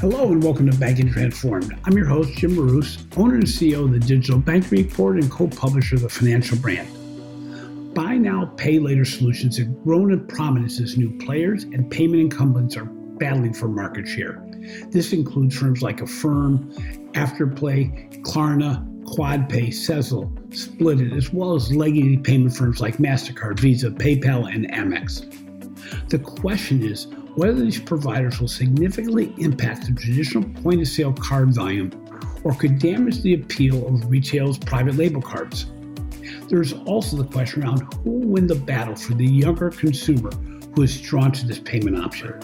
Hello and welcome to Banking Transformed. I'm your host, Jim Marous, owner and CEO of the Digital Bank Report and co publisher of the Financial Brand. Buy now, pay later solutions have grown in prominence as new players and payment incumbents are battling for market share. This includes firms like Affirm, Afterpay, Klarna, QuadPay, Sezzle, Splitit, as well as legacy payment firms like MasterCard, Visa, PayPal, and Amex. The question is whether these providers will significantly impact the traditional point of sale card volume or could damage the appeal of retail's private label cards. There's also the question around who will win the battle for the younger consumer who is drawn to this payment option.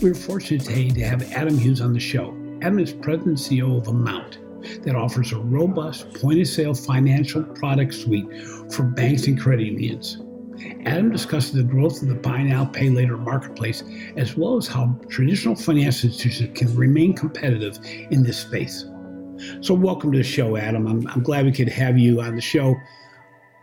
We're fortunate today to have Adam Hughes on the show. Adam is president and CEO of Amount, that offers a robust point of sale financial product suite for banks and credit unions. Adam discusses the growth of the buy now, pay later marketplace, as well as how traditional financial institutions can remain competitive in this space. So, welcome to the show, Adam. I'm, I'm glad we could have you on the show.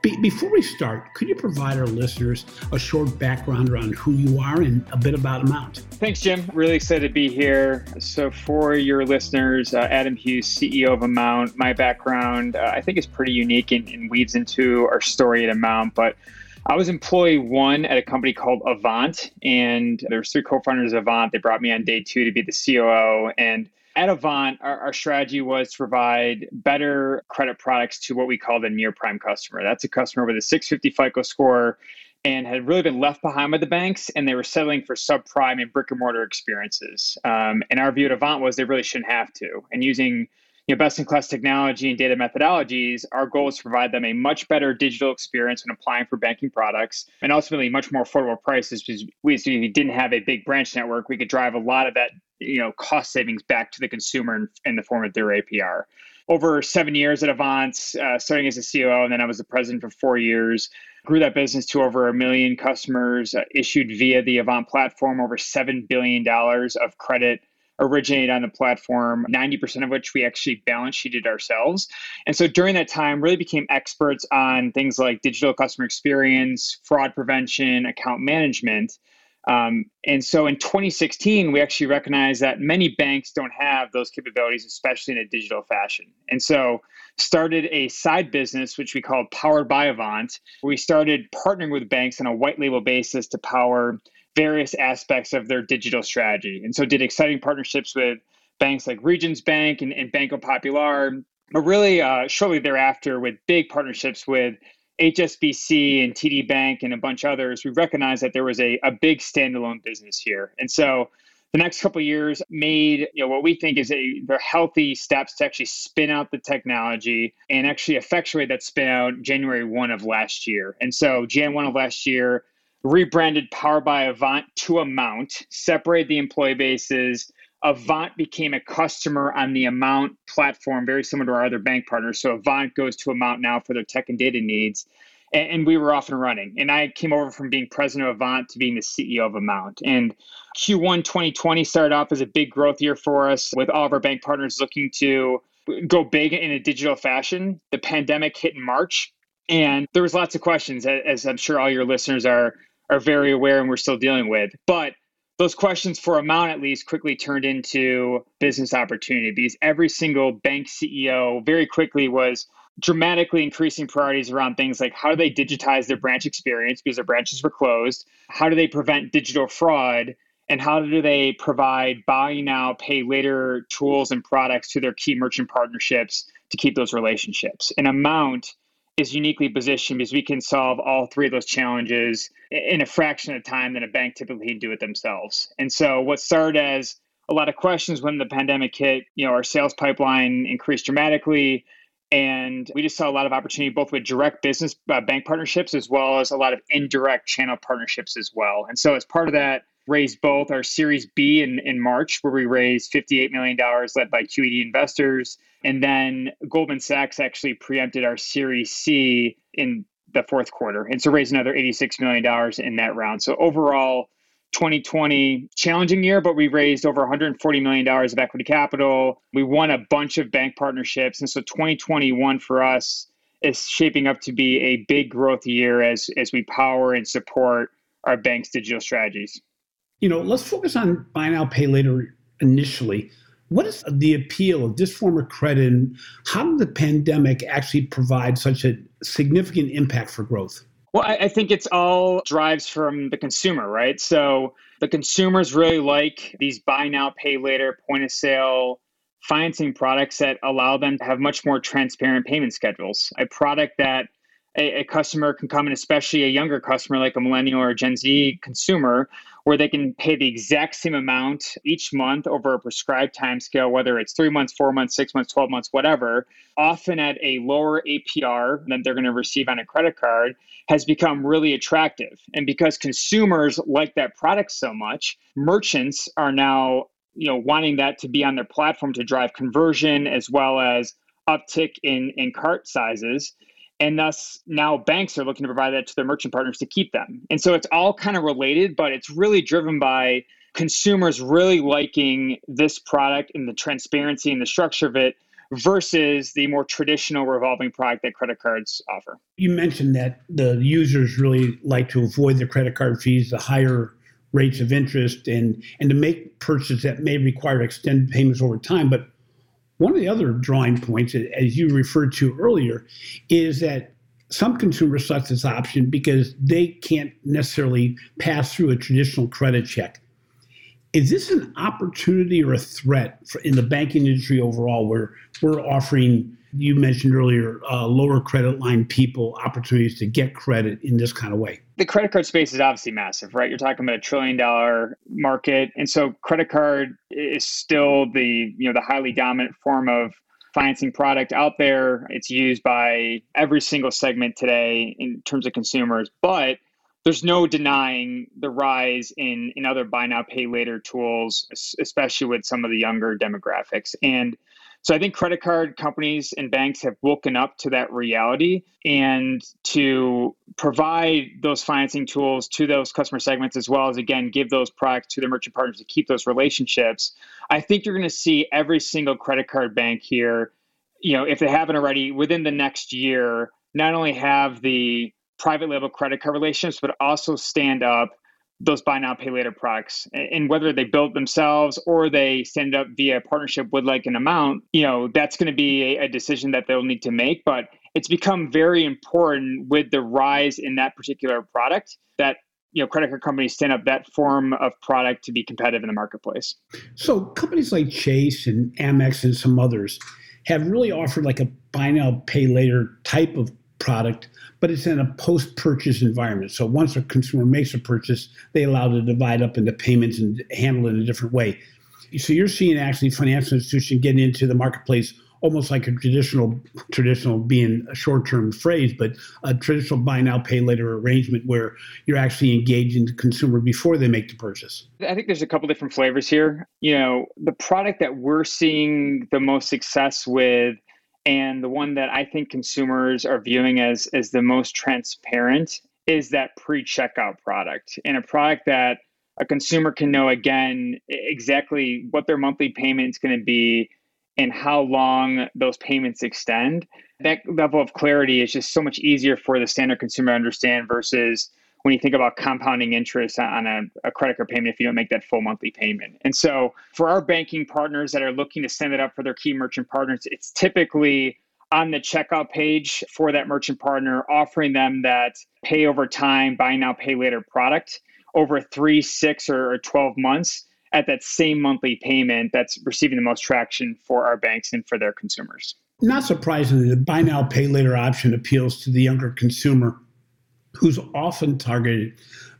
Be- before we start, could you provide our listeners a short background around who you are and a bit about Amount? Thanks, Jim. Really excited to be here. So, for your listeners, uh, Adam Hughes, CEO of Amount. My background, uh, I think, is pretty unique and, and weaves into our story at Amount. But I was employee one at a company called Avant, and there's three co-founders of Avant. They brought me on day two to be the COO, and at Avant, our, our, strategy was to provide better credit products to what we call the near prime customer. That's a customer with a 650 FICO score and had really been left behind by the banks, and they were settling for subprime and brick and mortar experiences. Um, and our view at Avant was they really shouldn't have to. And using you know, best in class technology and data methodologies, our goal is to provide them a much better digital experience when applying for banking products and ultimately much more affordable prices because we, so we didn't have a big branch network. We could drive a lot of that you know cost savings back to the consumer in, in the form of their APR. Over seven years at Avant, uh, starting as a COO, and then I was the president for four years. Grew that business to over a million customers, uh, issued via the Avant platform over $7 billion of credit originated on the platform, 90% of which we actually balance sheeted ourselves. And so during that time, really became experts on things like digital customer experience, fraud prevention, account management. Um, and so in 2016, we actually recognized that many banks don't have those capabilities, especially in a digital fashion. And so started a side business, which we called Powered by Avant. We started partnering with banks on a white label basis to power various aspects of their digital strategy. And so did exciting partnerships with banks like Regions Bank and, and Banco Popular, but really uh, shortly thereafter with big partnerships with HSBC and TD Bank and a bunch of others, we recognized that there was a, a big standalone business here. And so the next couple years made you know what we think is a they're healthy steps to actually spin out the technology and actually effectuate that spin out January 1 of last year. And so Jan 1 of last year, rebranded Power by Avant to Amount, separated the employee bases. Avant became a customer on the Amount platform, very similar to our other bank partners. So Avant goes to Amount now for their tech and data needs. And, and we were off and running. And I came over from being president of Avant to being the CEO of Amount. And Q1 2020 started off as a big growth year for us with all of our bank partners looking to go big in a digital fashion. The pandemic hit in March. And there was lots of questions, as I'm sure all your listeners are are very aware and we're still dealing with. But those questions for amount at least quickly turned into business opportunity because every single bank CEO very quickly was dramatically increasing priorities around things like how do they digitize their branch experience because their branches were closed? How do they prevent digital fraud? And how do they provide buy now, pay later tools and products to their key merchant partnerships to keep those relationships? An amount is uniquely positioned because we can solve all three of those challenges in a fraction of time than a bank typically can do it themselves. And so what started as a lot of questions when the pandemic hit, you know, our sales pipeline increased dramatically. And we just saw a lot of opportunity both with direct business uh, bank partnerships as well as a lot of indirect channel partnerships as well. And so as part of that, raised both our Series B in, in March, where we raised $58 million led by QED investors. And then Goldman Sachs actually preempted our Series C in the fourth quarter. And so raised another $86 million in that round. So overall, 2020 challenging year, but we raised over 140 million dollars of equity capital. We won a bunch of bank partnerships, and so 2021 for us is shaping up to be a big growth year as as we power and support our bank's digital strategies you know, let's focus on buy now, pay later initially. What is the appeal of this form of credit, and how did the pandemic actually provide such a significant impact for growth? Well, I, I think it's all drives from the consumer, right? So the consumers really like these buy now, pay later, point of sale financing products that allow them to have much more transparent payment schedules. A product that a, a, customer can come in, especially a younger customer like a millennial or a Gen Z consumer, where they can pay the exact same amount each month over a prescribed time scale, whether it's three months, four months, six months, 12 months, whatever, often at a lower APR than they're going to receive on a credit card, has become really attractive. And because consumers like that product so much, merchants are now you know wanting that to be on their platform to drive conversion as well as uptick in in cart sizes and thus now banks are looking to provide that to their merchant partners to keep them and so it's all kind of related but it's really driven by consumers really liking this product and the transparency and the structure of it versus the more traditional revolving product that credit cards offer. You mentioned that the users really like to avoid the credit card fees, the higher rates of interest, and and to make purchases that may require extended payments over time. But one of the other drawing points, as you referred to earlier, is that some consumers select this option because they can't necessarily pass through a traditional credit check. Is this an opportunity or a threat in the banking industry overall, where we're offering, you mentioned earlier, uh, lower credit line people opportunities to get credit in this kind of way? The credit card space is obviously massive, right? You're talking about a trillion dollar market, and so credit card is still the you know the highly dominant form of financing product out there. It's used by every single segment today in terms of consumers, but there's no denying the rise in in other buy now pay later tools especially with some of the younger demographics and so i think credit card companies and banks have woken up to that reality and to provide those financing tools to those customer segments as well as again give those products to their merchant partners to keep those relationships. I think you're going to see every single credit card bank here you know if they haven't already within the next year not only have the private label credit card relationships, but also stand up those buy now pay later products and whether they build themselves or they stand up via partnership with like an amount you know that's going to be a, a, decision that they'll need to make but it's become very important with the rise in that particular product that you know credit card companies stand up that form of product to be competitive in the marketplace. So companies like chase and amex and some others have really offered like a buy now pay later type of product, but it's in a post purchase environment. So once a consumer makes a purchase, they allow to divide up into payments and handle it in a different way. So you're seeing actually financial institution getting into the marketplace almost like a traditional traditional being a short-term phrase, but a traditional buy now pay later arrangement where you're actually engaging the consumer before they make the purchase. I think there's a couple different flavors here. You know, the product that we're seeing the most success with and the one that I think consumers are viewing as as the most transparent is that pre-checkout product and a product that a consumer can know again exactly what their monthly payment is going to be and how long those payments extend. That level of clarity is just so much easier for the standard consumer to understand versus when you think about compounding interest on a, a, credit card payment if you don't make that full monthly payment. And so for our banking partners that are looking to send it up for their key merchant partners, it's typically on the checkout page for that merchant partner, offering them that pay over time, buy now, pay later product over three, six, or 12 months at that same monthly payment that's receiving the most traction for our banks and for their consumers. Not surprisingly, the buy now, pay later option appeals to the younger consumer who's often targeted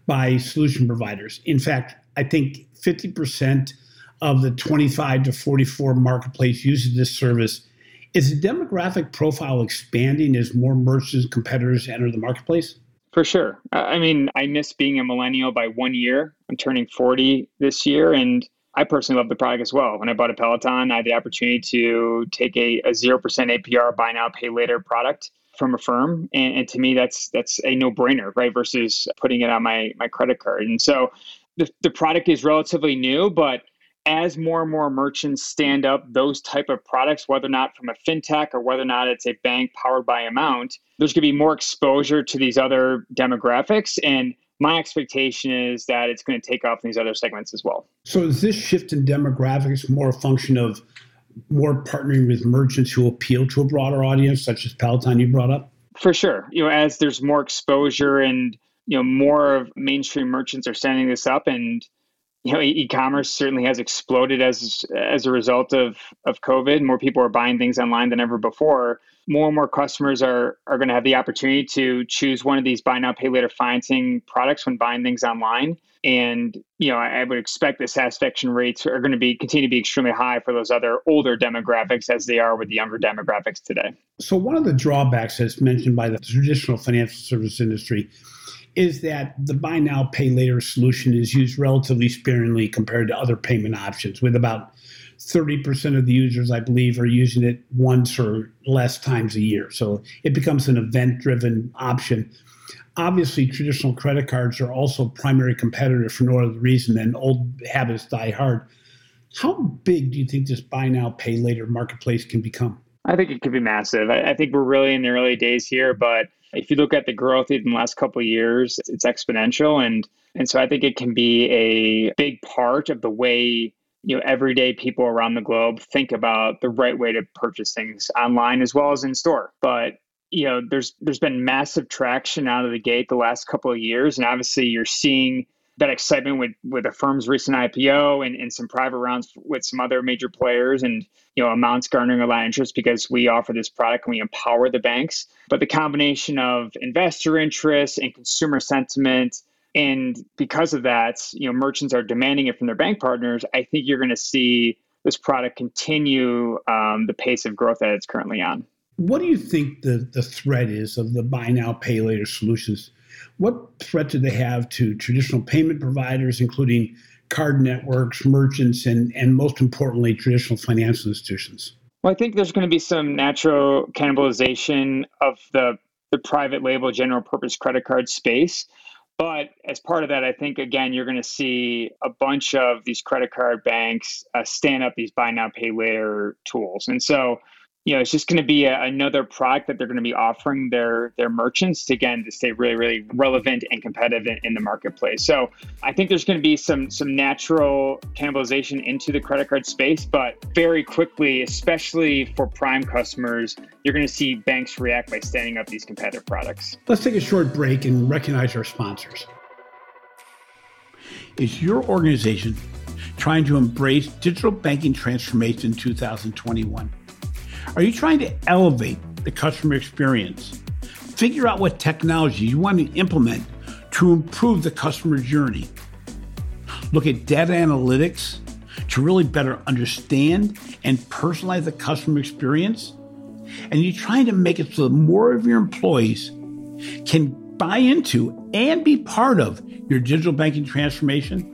by solution providers. In fact, I think 50% of the 25 to 44 marketplace uses this service. Is the demographic profile expanding as more merchants and competitors enter the marketplace? For sure. I mean, I miss being a millennial by one year. I'm turning 40 this year, and I personally love the product as well. When I bought a Peloton, I had the opportunity to take a, a 0% APR buy now, pay later product from Affirm, and, and to me, that's that's a no brainer, right? Versus putting it on my my credit card. And so, the the product is relatively new, but as more and more merchants stand up those type of products whether or not from a fintech or whether or not it's a bank powered by amount there's going to be more exposure to these other demographics and my expectation is that it's going to take off in these other segments as well. So is this shift in demographics more a function of more partnering with merchants who appeal to a broader audience, such as Peloton you brought up? For sure. You know, as there's more exposure and you know more of mainstream merchants are standing this up and you know e-commerce certainly has exploded as as a result of of covid. More people are buying things online than ever before. More and more customers are are going to have the opportunity to choose one of these buy now pay later financing products when buying things online. And you know I, I would expect the satisfaction rates are going to be continue to be extremely high for those other older demographics as they are with the younger demographics today. So one of the drawbacks as mentioned by the traditional financial service industry is that the buy now pay later solution is used relatively sparingly compared to other payment options with about 30% of the users, I believe, are using it once or less times a year. So it becomes an event driven option. Obviously, traditional credit cards are also primary competitor for no other reason than old habits die hard. How big do you think this buy now, pay later marketplace can become? I think it could be massive. I, I think we're really in the early days here, but if you look at the growth in the last couple of years, it's exponential. And and so I think it can be a big part of the way you know everyday people around the globe think about the right way to purchase things online as well as in store but you know there's there's been massive traction out of the gate the last couple of years and obviously you're seeing that excitement with with Affirm's recent IPO and, and some private rounds with some other major players and you know amounts garnering a lot of interest because we offer this product and we empower the banks but the combination of investor interest and consumer sentiment and because of that, you know, merchants are demanding it from their bank partners. I think you're going to see this product continue um, the pace of growth that it's currently on. What do you think the, the threat is of the buy now, pay later solutions? What threat do they have to traditional payment providers, including card networks, merchants, and, and most importantly, traditional financial institutions? Well, I think there's going to be some natural cannibalization of the, the private label general purpose credit card space. But as part of that, I think again you're going to see a bunch of these credit card banks uh, stand up these buy now pay later tools, and so you know, it's just going to be a, another product that they're going to be offering their their merchants to again to stay really really relevant and competitive in, in, the marketplace. So I think there's going to be some some natural cannibalization into the credit card space, but very quickly, especially for prime customers, you're going to see banks react by standing up these competitive products. Let's take a short break and recognize our sponsors. Is your organization trying to embrace digital banking transformation in 2021? Are you trying to elevate the customer experience? Figure out what technology you want to implement to improve the customer journey. Look at data analytics to really better understand and personalize the customer experience. And you're trying to make it so that more of your employees can buy into and be part of your digital banking transformation.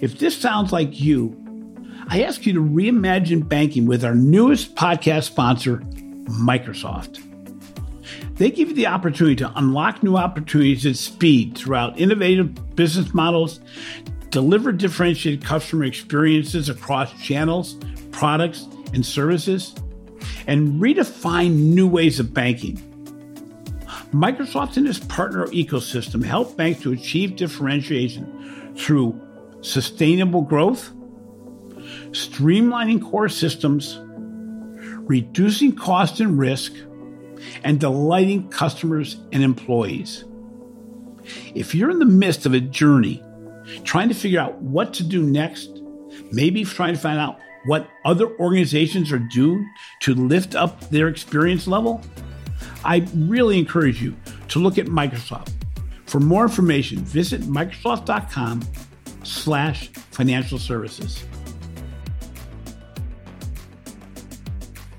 If this sounds like you, I ask you to reimagine banking with our newest podcast sponsor, Microsoft. They give you the opportunity to unlock new opportunities at speed throughout innovative business models, deliver differentiated customer experiences across channels, products, and services, and redefine new ways of banking. Microsoft and its partner ecosystem help banks to achieve differentiation through sustainable growth streamlining core systems, reducing cost and risk, and delighting customers and employees. If you're in the midst of a journey, trying to figure out what to do next, maybe trying to find out what other organizations are doing to lift up their experience level, I really encourage you to look at Microsoft. For more information, visit microsoft.com slash financial services.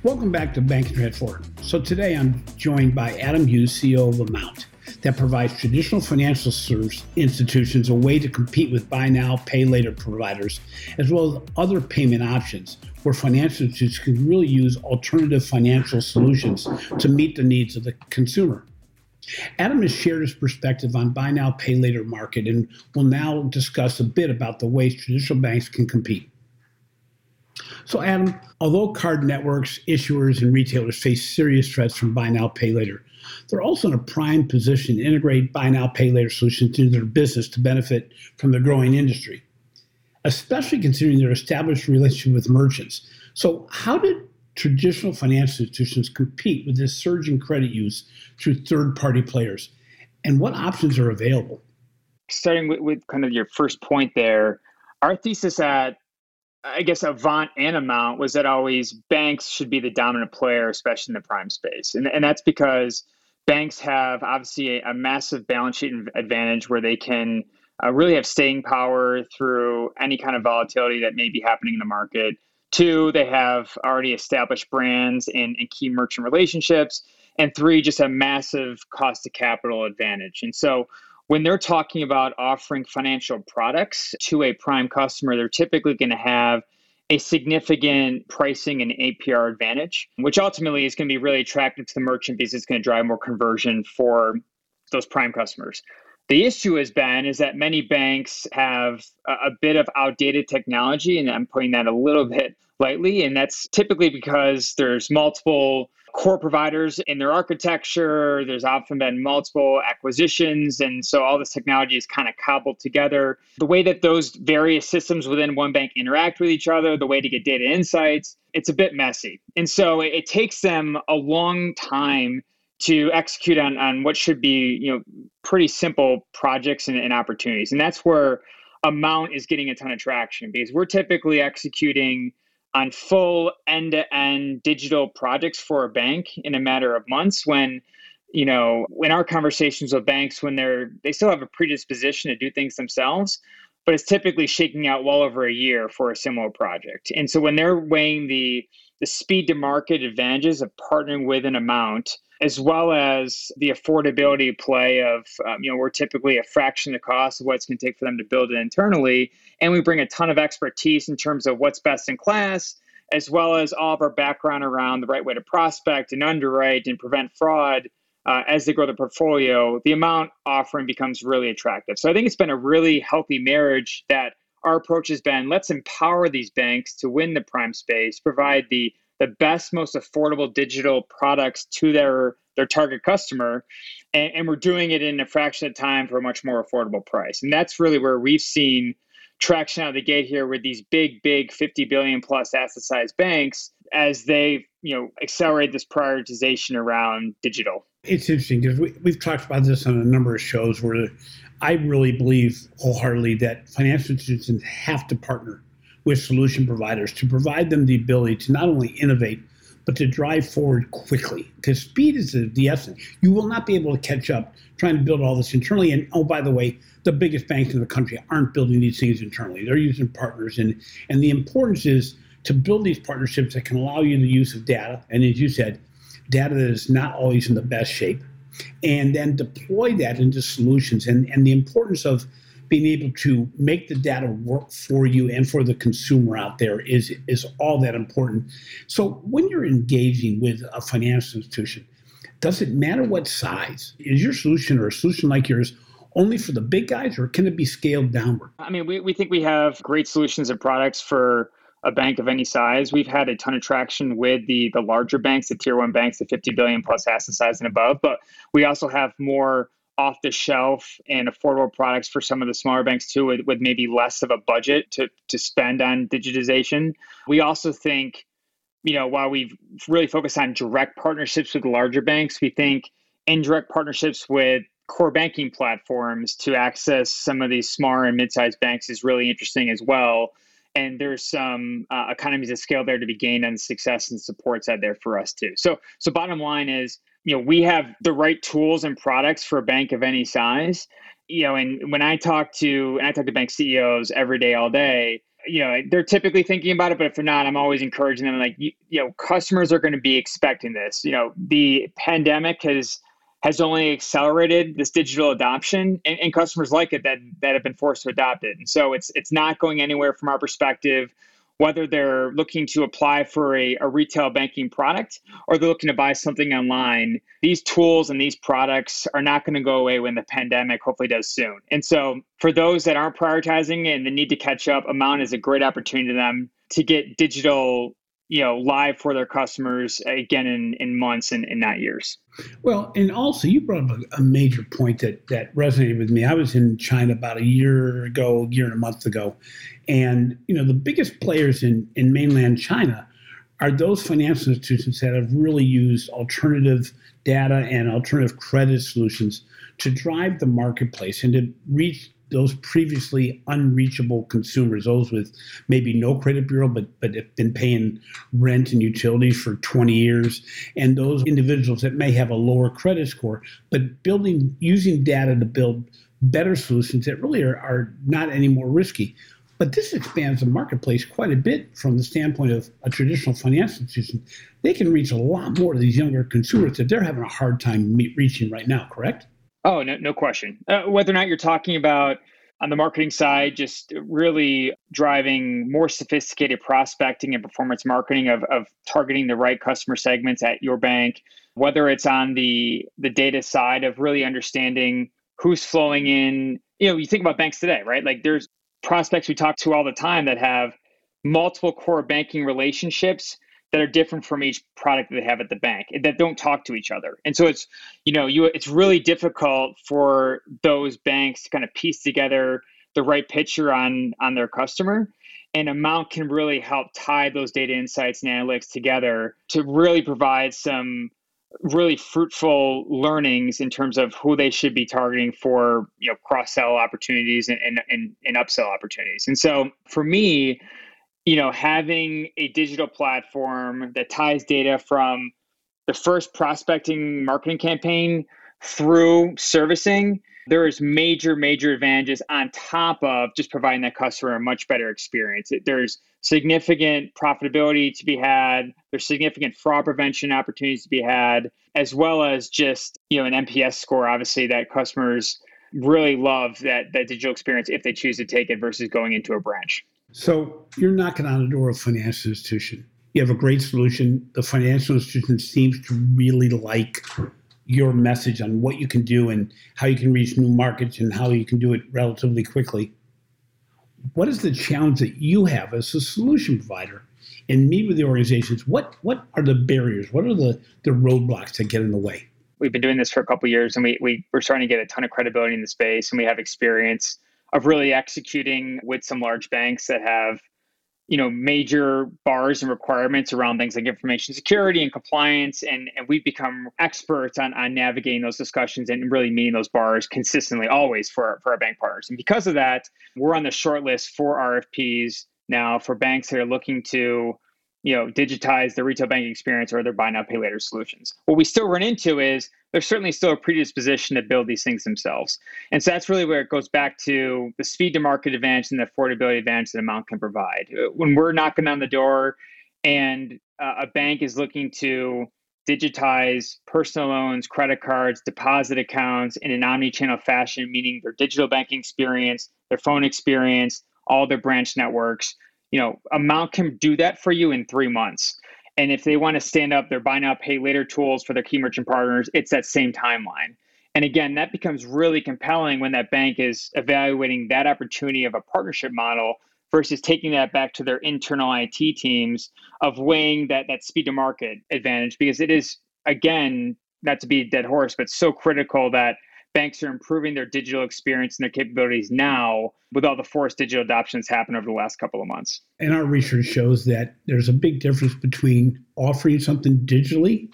Welcome back to Banking Head Forward. So today I'm joined by Adam Hughes, CEO of Amount, that provides traditional financial service institutions a way to compete with buy now, pay later providers, as well as other payment options where financial institutions can really use alternative financial solutions to meet the needs of the consumer. Adam has shared his perspective on buy now, pay later market and will now discuss a bit about the ways traditional banks can compete. So, Adam, although card networks, issuers, and retailers face serious threats from buy now, pay later, They're also in a prime position to integrate buy now, pay later solutions into their business to benefit from the growing industry, especially considering their established relationship with merchants. So, how did traditional financial institutions compete with this surge in credit use through third party players? And what options are available? Starting with, with kind of your first point there, our thesis at I guess Avant and Amount was that always banks should be the dominant player, especially in the prime space. And, and that's because banks have obviously a, a massive balance sheet advantage where they can uh, really have staying power through any kind of volatility that may be happening in the market. Two, they have already established brands and, and key merchant relationships. And three, just a massive cost of capital advantage. And so when they're talking about offering financial products to a prime customer, they're typically going to have a significant pricing and APR advantage, which ultimately is going to be really attractive to the merchant because it's going to drive more conversion for those prime customers. The issue has been is that many banks have a, a bit of outdated technology, and I'm putting that a little bit lightly, and that's typically because there's multiple core providers in their architecture. There's often been multiple acquisitions. And so all this technology is kind of cobbled together. The way that those various systems within one bank interact with each other, the way to get data insights, it's a bit messy. And so it, it takes them a long time to execute on, on what should be, you know, pretty simple projects and, and opportunities. And that's where Amount is getting a ton of traction because we're typically executing on full end-to-end digital projects for a bank in a matter of months when you know in our conversations with banks when they're they still have a predisposition to do things themselves but it's typically shaking out well over a year for a similar project. And so when they're weighing the the speed to market advantages of partnering with an amount as well as the affordability play of um, you know we're typically a fraction of the cost of what it's going to take for them to build it internally. And we bring a ton of expertise in terms of what's best in class as well as all of our background around the right way to prospect and underwrite and prevent fraud uh, as they grow the portfolio the amount offering becomes really attractive. So i think it's been a really healthy marriage that our approach has been let's empower these banks to win the prime space provide the the best, most affordable digital products to their their target customer, and, and we're doing it in a fraction of time for a much more affordable price. And that's really where we've seen traction out of the gate here with these big, big 50 billion plus asset size banks as they, you know, accelerate this prioritization around digital. It's interesting because we, we've talked about this on a number of shows where I really believe wholeheartedly that financial institutions have to partner with solution providers to provide them the ability to not only innovate, but to drive forward quickly. Because speed is the essence. You will not be able to catch up trying to build all this internally. And oh, by the way, the biggest banks in the country aren't building these things internally. They're using partners. And, and the importance is to build these partnerships that can allow you the use of data. And as you said, data that is not always in the best shape. And then deploy that into solutions. And, and the importance of being able to make the data work for you and for the consumer out there is is all that important. So when you're engaging with a financial institution, does it matter what size? Is your solution or a solution like yours only for the big guys or can it be scaled downward? I mean, we, we think we have great solutions and products for a bank of any size. We've had a ton of traction with the the larger banks, the tier one banks, the 50 billion plus asset size and above, but we also have more off the shelf and affordable products for some of the smaller banks too with, with maybe less of a budget to, to spend on digitization. We also think you know while we've really focused on direct partnerships with larger banks we think indirect partnerships with core banking platforms to access some of these smaller and mid-sized banks is really interesting as well. And there's some uh, economies of scale there to be gained on the success and support side there for us too. So so bottom line is you know we have the right tools and products for a bank of any size. You know and when i talk to and i talk to bank ceos every day all day you know they're typically thinking about it but if they're not i'm always encouraging them like you, you know customers are going to be expecting this. You know the pandemic has has only accelerated this digital adoption and, and customers like it that that have been forced to adopt it. And so it's it's not going anywhere from our perspective whether they're looking to apply for a, a, retail banking product or they're looking to buy something online, these tools and these products are not going to go away when the pandemic hopefully does soon. And so, for those that aren't prioritizing and the need to catch up, Amount is a great opportunity to them to get digital you know live for their customers again in, in months and, and not years. Well, and also you brought up a, a, major point that that resonated with me. I was in China about a year ago, a year and a month ago, and you know the biggest players in in mainland China are those financial institutions that have really used alternative data and alternative credit solutions to drive the marketplace and to reach those previously unreachable consumers, those with maybe no credit bureau but but have been paying rent and utilities for 20 years, and those individuals that may have a lower credit score, but building using data to build better solutions that really are, are not any more risky. But this expands the marketplace quite a bit from the standpoint of a traditional financial institution. They can reach a lot more of these younger consumers that they're having a hard time meet, reaching right now, correct? Oh, no, no question. Uh, whether or not you're talking about on the marketing side, just really driving more sophisticated prospecting and performance marketing of, of targeting the right customer segments at your bank, whether it's on the the data side of really understanding who's flowing in. You know, you think about banks today, right? Like there's prospects we talk to all the time that have multiple core banking relationships that are different from each product that they have at the bank that don't talk to each other. And so it's, you know, you it's really difficult for those banks to kind of piece together the right picture on on their customer. And Amount can really help tie those data insights and analytics together to really provide some really fruitful learnings in terms of who they should be targeting for you know cross sell opportunities and, and, and, and upsell opportunities. And so for me, you know, having a digital platform that ties data from the first prospecting marketing campaign through servicing, there is major, major advantages on top of just providing that customer a much better experience. There's significant profitability to be had. There's significant fraud prevention opportunities to be had, as well as just you know an NPS score. Obviously, that customers really love that that digital experience if they choose to take it versus going into a branch. So you're knocking on the door of a financial institution. You have a great solution. The financial institution seems to really like your message on what you can do and how you can reach new markets and how you can do it relatively quickly. What is the challenge that you have as a solution provider and meet with the organizations? What what are the barriers? What are the, the roadblocks that get in the way? We've been doing this for a couple years and we, we, we're starting to get a ton of credibility in the space and we have experience of really executing with some large banks that have you know major bars and requirements around things like information security and compliance. And, and we've become experts on, on navigating those discussions and really meeting those bars consistently always for our, for our bank partners. And because of that we're on the short list for rfps now for banks that are looking to you know digitize their retail banking experience or their buy now pay later solutions. What we still run into is there's certainly still a predisposition to build these things themselves. And so that's really where it goes back to the speed to market advantage and the affordability advantage that amount can provide. When we're knocking on the door and uh, a bank is looking to digitize personal loans credit cards deposit accounts in an omni-channel fashion meaning their digital banking experience their phone experience all their branch networks you know, Amount can do that for you in three months. And if they want to stand up their buy now, pay later tools for their key merchant partners, it's that same timeline. And again, that becomes really compelling when that bank is evaluating that opportunity of a partnership model versus taking that back to their internal IT teams of weighing that that speed to market advantage because it is again not to be a dead horse, but so critical that banks are improving their digital experience and their capabilities now with all the forced digital adoption that's happened over the last couple of months. And our research shows that there's a big difference between offering something digitally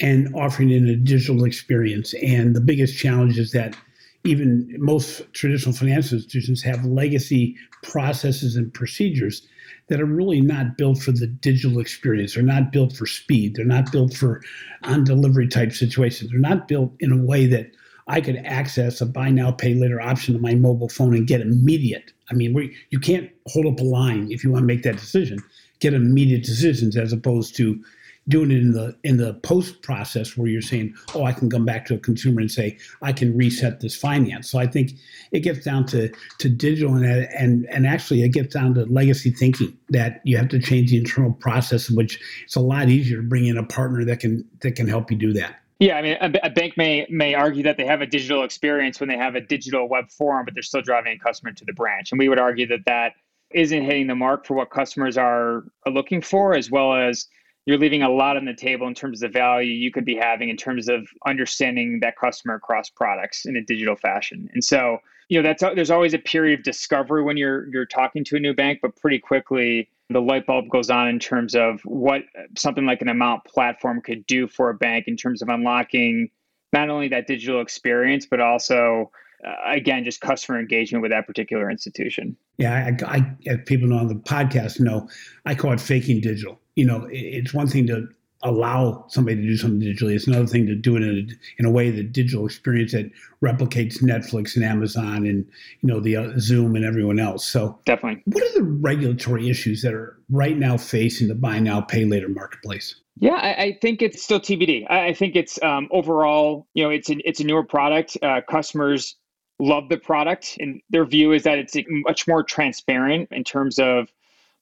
and offering in a digital experience. And the biggest challenge is that even most traditional financial institutions have legacy processes and procedures that are really not built for the digital experience. They're not built for speed. They're not built for on delivery type situations. They're not built in a way that I could access a buy now, pay later option on my mobile phone and get immediate. I mean, we, you can't hold up a line if you want to make that decision. Get immediate decisions as opposed to doing it in the in the post process where you're saying, oh, I can come back to a consumer and say I can reset this finance. So I think it gets down to to digital and and and actually it gets down to legacy thinking that you have to change the internal process, which it's a lot easier to bring in a partner that can that can help you do that. Yeah, I mean, a, a, bank may may argue that they have a digital experience when they have a digital web form, but they're still driving a customer to the branch. And we would argue that that isn't hitting the mark for what customers are, are looking for, as well as you're leaving a lot on the table in terms of the value you could be having in terms of understanding that customer across products in a digital fashion. And so, you know, that's there's always a period of discovery when you're you're talking to a new bank, but pretty quickly the light bulb goes on in terms of what something like an amount platform could do for a bank in terms of unlocking not only that digital experience, but also uh, again, just customer engagement with that particular institution. Yeah, I, I, people know on the podcast know I call it faking digital. You know, it's one thing to allow somebody to do something digitally. It's another thing to do it in a, in a way the digital experience that replicates Netflix and Amazon and you know the uh, Zoom and everyone else. So definitely, what are the regulatory issues that are right now facing the buy now pay later marketplace? Yeah, I, I, think it's still TBD. I, I think it's um, overall, you know, it's a, it's a newer product. Uh, customers love the product, and their view is that it's much more transparent in terms of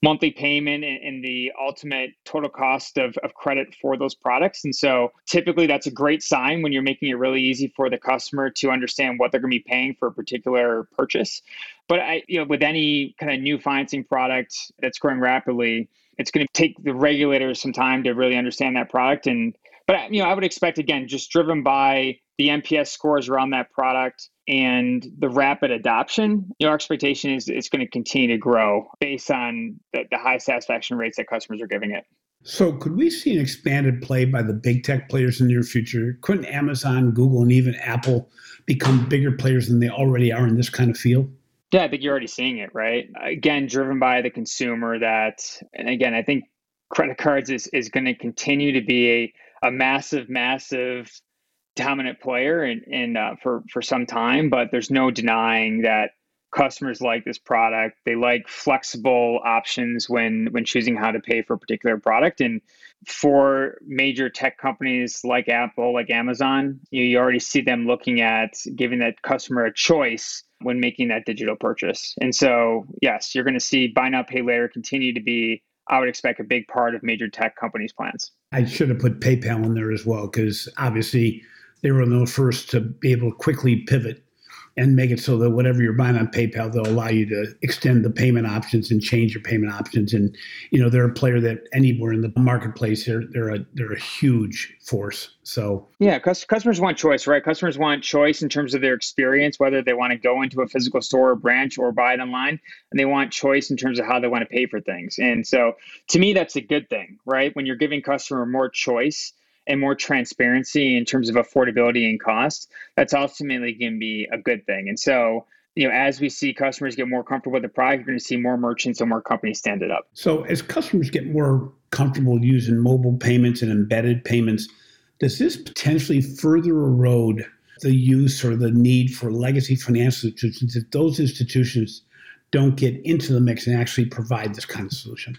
monthly payment and, and the ultimate total cost of, of credit for those products. And so typically that's a great sign when you're making it really easy for the customer to understand what they're going to be paying for a particular purchase. But I, you know, with any kind of new financing product that's growing rapidly, it's going to take the regulators some time to really understand that product and but you know, I would expect again, just driven by the NPS scores around that product and the rapid adoption, you know, our expectation is it's going to continue to grow based on the, the high satisfaction rates that customers are giving it. So, could we see an expanded play by the big tech players in the near future? Couldn't Amazon, Google, and even Apple become bigger players than they already are in this kind of field? Yeah, I think you're already seeing it, right? Again, driven by the consumer that, and again, I think credit cards is, is going to continue to be a a massive, massive dominant player in, in uh, for for some time. But there's no denying that customers like this product. They like flexible options when when choosing how to pay for a particular product. And for major tech companies like Apple, like Amazon, you, you already see them looking at giving that customer a choice when making that digital purchase. And so, yes, you're going to see buy now, pay later continue to be I would expect a big part of major tech companies' plans. I should have put PayPal in there as well because obviously they were the first to be able to quickly pivot and make it so that whatever you're buying on PayPal, they'll allow you to extend the payment options and change your payment options. And you know, they're a player that anywhere in the marketplace, they're they're a they're a huge force. So yeah, customers want choice, right? Customers want choice in terms of their experience, whether they want to go into a physical store or branch or buy it online, and they want choice in terms of how they want to pay for things. And so, to me, that's a good thing, right? When you're giving customer more choice and more transparency in terms of affordability and cost, that's ultimately going to be a good thing. And so, you know, as we see customers get more comfortable with the product, you're going to see more merchants and more companies stand it up. So, as customers get more comfortable using mobile payments and embedded payments, does this potentially further erode the use or the need for legacy financial institutions if those institutions don't get into the mix and actually provide this kind of solution?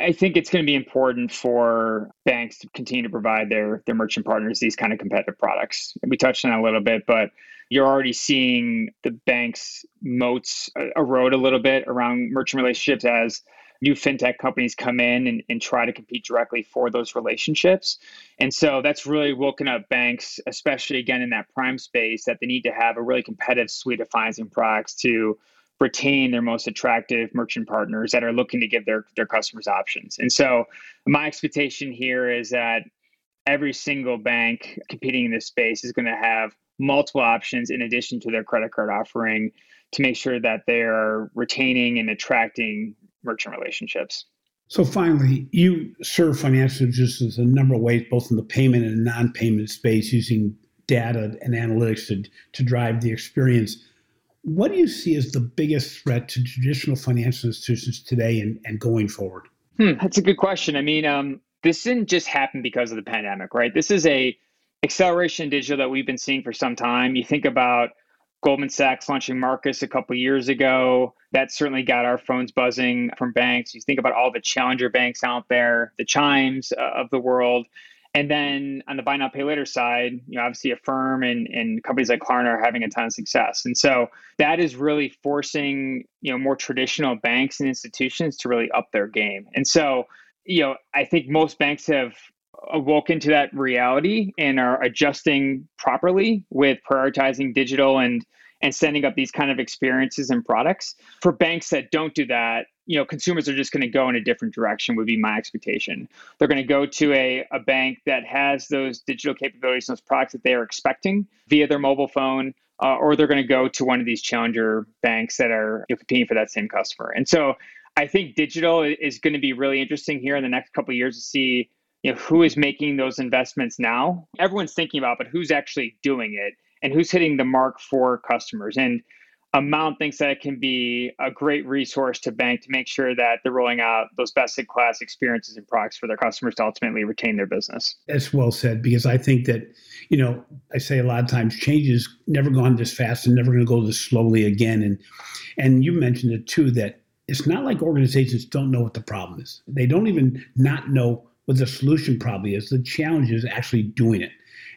I think it's going to be important for banks to continue to provide their their merchant partners these kind of competitive products. We touched on a little bit, but you're already seeing the banks' moats uh, erode a little bit around merchant relationships as new fintech companies come in and, and try to compete directly for those relationships. And so that's really woken up banks, especially again in that prime space, that they need to have a really competitive suite of financing products to retain their most attractive merchant partners that are looking to give their, their customers options. And so my expectation here is that every single bank competing in this space is going to have multiple options in addition to their credit card offering to make sure that they are retaining and attracting merchant relationships. So finally, you serve financial institutions a number of ways, both in the payment and non-payment space, using data and analytics to, to drive the experience. What do you see as the biggest threat to traditional financial institutions today and, and going forward? Hmm, that's a good question. I mean, um, this didn't just happen because of the pandemic, right? This is a acceleration in digital that we've been seeing for some time. You think about Goldman Sachs launching Marcus a couple years ago. That certainly got our phones buzzing from banks. You think about all the challenger banks out there, the Chimes uh, of the world. And then on the buy now pay later side, you know, obviously Affirm and, and companies like Klarna are having a ton of success. And so that is really forcing, you know, more traditional banks and institutions to really up their game. And so, you know, I think most banks have awoken to that reality and are adjusting properly with prioritizing digital and and setting up these kind of experiences and products. For banks that don't do that, you know, consumers are just going to go in a different direction would be my expectation. They're going to go to a, a bank that has those digital capabilities, and those products that they are expecting via their mobile phone, uh, or they're going to go to one of these challenger banks that are you know, competing for that same customer. And so I think digital is going to be really interesting here in the next couple of years to see you know who is making those investments now. Everyone's thinking about, but who's actually doing it and who's hitting the mark for customers. And Amount thinks that it can be a great resource to bank to make sure that they're rolling out those best in class experiences and products for their customers to ultimately retain their business. That's well said because I think that, you know, I say a lot of times change is never gone this fast and never going to go this slowly again. And and you mentioned it too that it's not like organizations don't know what the problem is. They don't even not know what the solution probably is. The challenge is actually doing it.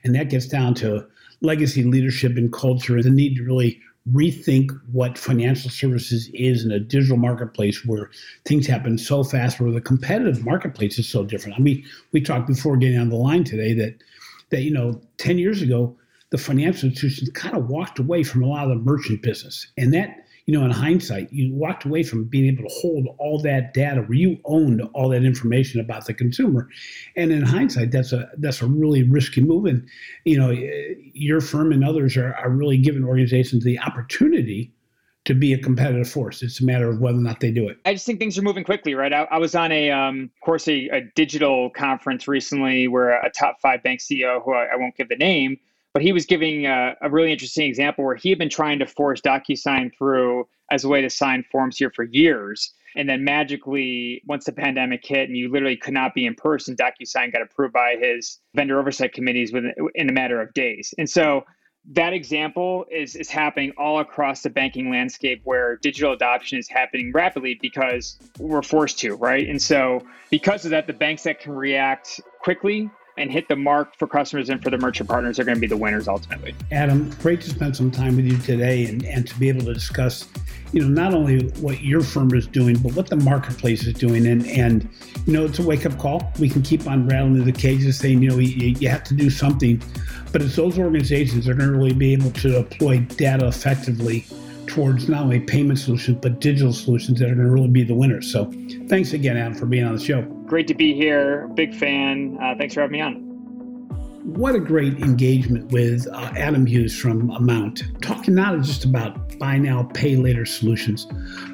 And that gets down to legacy leadership and culture and the need to really rethink what financial services is in a digital marketplace where things happen so fast, where the competitive marketplace is so different. I mean, we talked before getting on the line today that that you know, 10 years ago, the financial institutions kind of walked away from a lot of the merchant business. And that you know, in hindsight, you walked away from being able to hold all that data where you owned all that information about the consumer. And in hindsight, that's a that's a really risky move. And you know, your firm and others are, are really giving organizations the opportunity to be a competitive force. It's a matter of whether or not they do it. I just think things are moving quickly, right? I, I was on a, um, of course, a, a, digital conference recently where a top five bank CEO, who I, I won't give the name, but he was giving a, a, really interesting example where he had been trying to force DocuSign through as a way to sign forms here for years. And then magically, once the pandemic hit and you literally could not be in person, DocuSign got approved by his vendor oversight committees within in a matter of days. And so that example is, is happening all across the banking landscape where digital adoption is happening rapidly because we're forced to, right? And so because of that, the banks that can react quickly and hit the mark for customers and for the merchant partners are going to be the winners ultimately. Adam, great to spend some time with you today and, and to be able to discuss, you know, not only what your firm is doing, but what the marketplace is doing. And, and you know, it's a wake up call. We can keep on rattling the cages saying, you know, you, you have to do something. But it's those organizations that are going to really be able to deploy data effectively towards not only payment solutions, but digital solutions that are going to really be the winners. So thanks again, Adam, for being on the show. Great to be here. Big fan. Uh, thanks for having me on. What a great engagement with uh, Adam Hughes from Amount, talking not just about buy now, pay later solutions,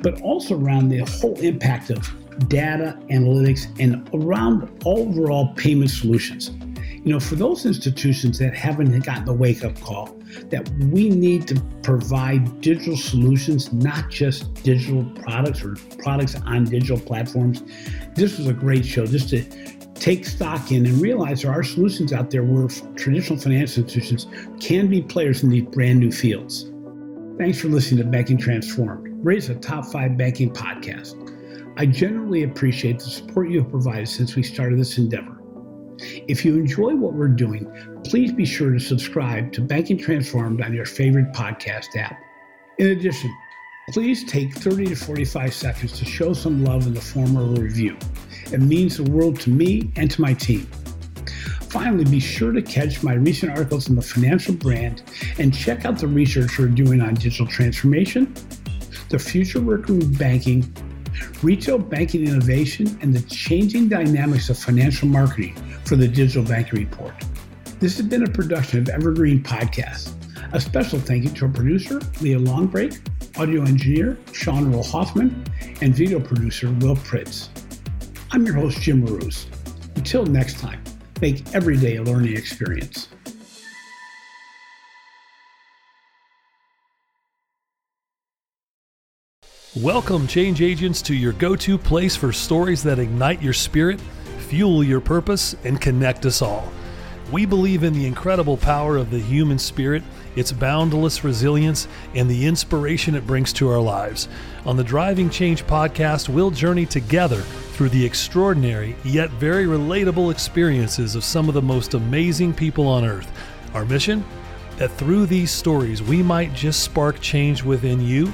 but also around the whole impact of data analytics and around overall payment solutions. You know, for those institutions that haven't gotten the wake up call, that we need to provide digital solutions, not just digital products or products on digital platforms. This was a great show just to take stock in and realize there are solutions out there where traditional financial institutions can be players in these brand new fields. Thanks for listening to Banking Transformed, raised a top five banking podcast. I generally appreciate the support you have provided since we started this endeavor. If you enjoy what we're doing, please be sure to subscribe to Banking Transformed on your favorite podcast app. In addition, please take 30 to 45 seconds to show some love in the form of a review. It means the world to me and to my team. Finally, be sure to catch my recent articles in the financial brand and check out the research we're doing on digital transformation, the future working with banking, retail banking innovation, and the changing dynamics of financial marketing for the Digital Banking Report. This has been a production of Evergreen Podcast. A special thank you to our producer, Leah Longbrake, audio engineer, Sean Rule-Hoffman, and video producer, Will Pritz. I'm your host, Jim Marous. Until next time, make every day a learning experience. Welcome, change agents, to your go to place for stories that ignite your spirit, fuel your purpose, and connect us all. We believe in the incredible power of the human spirit, its boundless resilience, and the inspiration it brings to our lives. On the Driving Change podcast, we'll journey together through the extraordinary yet very relatable experiences of some of the most amazing people on earth. Our mission? That through these stories, we might just spark change within you